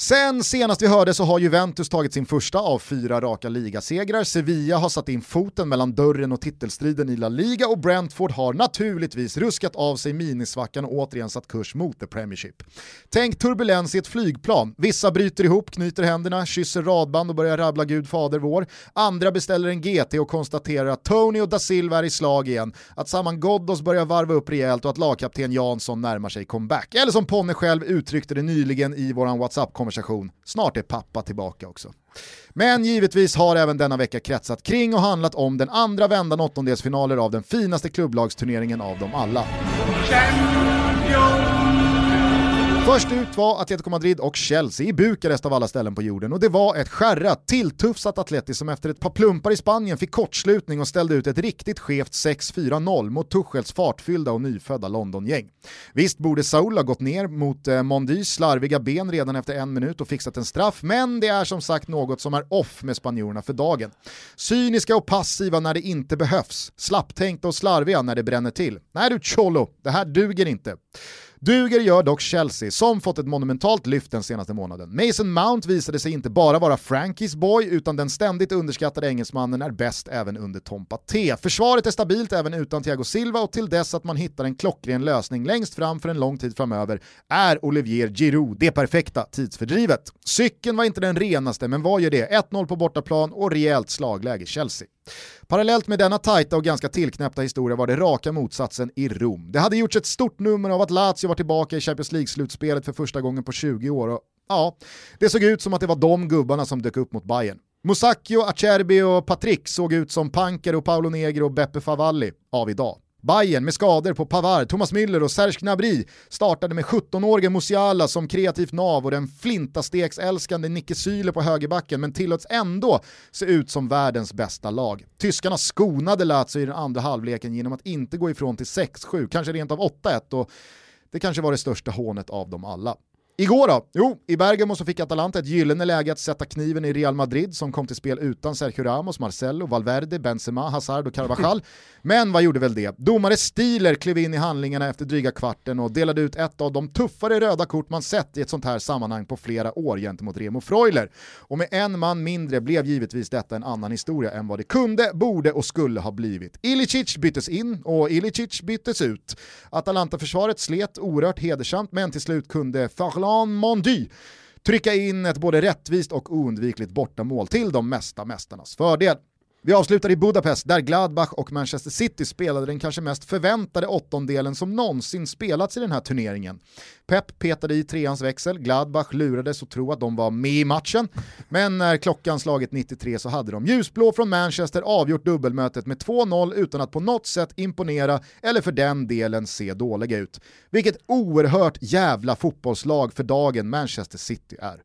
Sen senast vi hörde så har Juventus tagit sin första av fyra raka ligasegrar, Sevilla har satt in foten mellan dörren och titelstriden i La Liga och Brentford har naturligtvis ruskat av sig minisvackan och återigen satt kurs mot the Premiership. Tänk turbulens i ett flygplan, vissa bryter ihop, knyter händerna, kysser radband och börjar rabbla Gud fader vår, andra beställer en GT och konstaterar att Tony och da Silva är i slag igen, att Saman Ghoddos börjar varva upp rejält och att lagkapten Jansson närmar sig comeback. Eller som Ponne själv uttryckte det nyligen i våran WhatsApp-konversation konversation. Snart är pappa tillbaka också. Men givetvis har även denna vecka kretsat kring och handlat om den andra vändan åttondelsfinaler av den finaste klubblagsturneringen av dem alla. Champions! Först ut var Atletico Madrid och Chelsea i Bukarest av alla ställen på jorden och det var ett skärrat, tilltufsat Atleti som efter ett par plumpar i Spanien fick kortslutning och ställde ut ett riktigt skevt 6-4-0 mot Tuchels fartfyllda och nyfödda Londongäng. Visst borde Saul ha gått ner mot eh, Mondys slarviga ben redan efter en minut och fixat en straff, men det är som sagt något som är off med spanjorerna för dagen. Cyniska och passiva när det inte behövs, slapptänkta och slarviga när det bränner till. Nej du Cholo, det här duger inte. Duger gör dock Chelsea, som fått ett monumentalt lyft den senaste månaden. Mason Mount visade sig inte bara vara Frankies boy, utan den ständigt underskattade engelsmannen är bäst även under Tompa T. Försvaret är stabilt även utan Thiago Silva och till dess att man hittar en klockren lösning längst fram för en lång tid framöver är Olivier Giroud det perfekta tidsfördrivet. Cykeln var inte den renaste, men vad gör det? 1-0 på bortaplan och rejält slagläge Chelsea. Parallellt med denna tajta och ganska tillknäppta historia var det raka motsatsen i Rom. Det hade gjorts ett stort nummer av att Lazio var tillbaka i Champions League-slutspelet för första gången på 20 år och ja, det såg ut som att det var de gubbarna som dök upp mot Bayern. Musacchio, Acerbi och Patrick såg ut som Panker och Paolo Negro och Beppe Favalli av idag. Bayern med skador på Pavard, Thomas Müller och Serge Gnabry startade med 17-årige Musiala som kreativt nav och den flintasteksälskande Nicke Syle på högerbacken men tillåts ändå se ut som världens bästa lag. Tyskarna skonade Lazio i den andra halvleken genom att inte gå ifrån till 6-7, kanske rent av 8-1 och det kanske var det största hånet av dem alla. Igår då? Jo, i Bergamo så fick Atalanta ett gyllene läge att sätta kniven i Real Madrid som kom till spel utan Sergio Ramos, Marcelo, Valverde, Benzema, Hazard och Carvajal. Men vad gjorde väl det? Domare Stiler klev in i handlingarna efter dryga kvarten och delade ut ett av de tuffare röda kort man sett i ett sånt här sammanhang på flera år gentemot Remo Freuler. Och med en man mindre blev givetvis detta en annan historia än vad det kunde, borde och skulle ha blivit. Ilicic byttes in och Ilicic byttes ut. Atalanta-försvaret slet oerhört hedersamt men till slut kunde Farlan Jean Mondy trycka in ett både rättvist och oundvikligt bortamål till de mesta mästarnas fördel. Vi avslutar i Budapest där Gladbach och Manchester City spelade den kanske mest förväntade åttondelen som någonsin spelats i den här turneringen. Pep petade i treans växel, Gladbach lurades att tro att de var med i matchen, men när klockan slagit 93 så hade de ljusblå från Manchester avgjort dubbelmötet med 2-0 utan att på något sätt imponera eller för den delen se dåliga ut. Vilket oerhört jävla fotbollslag för dagen Manchester City är.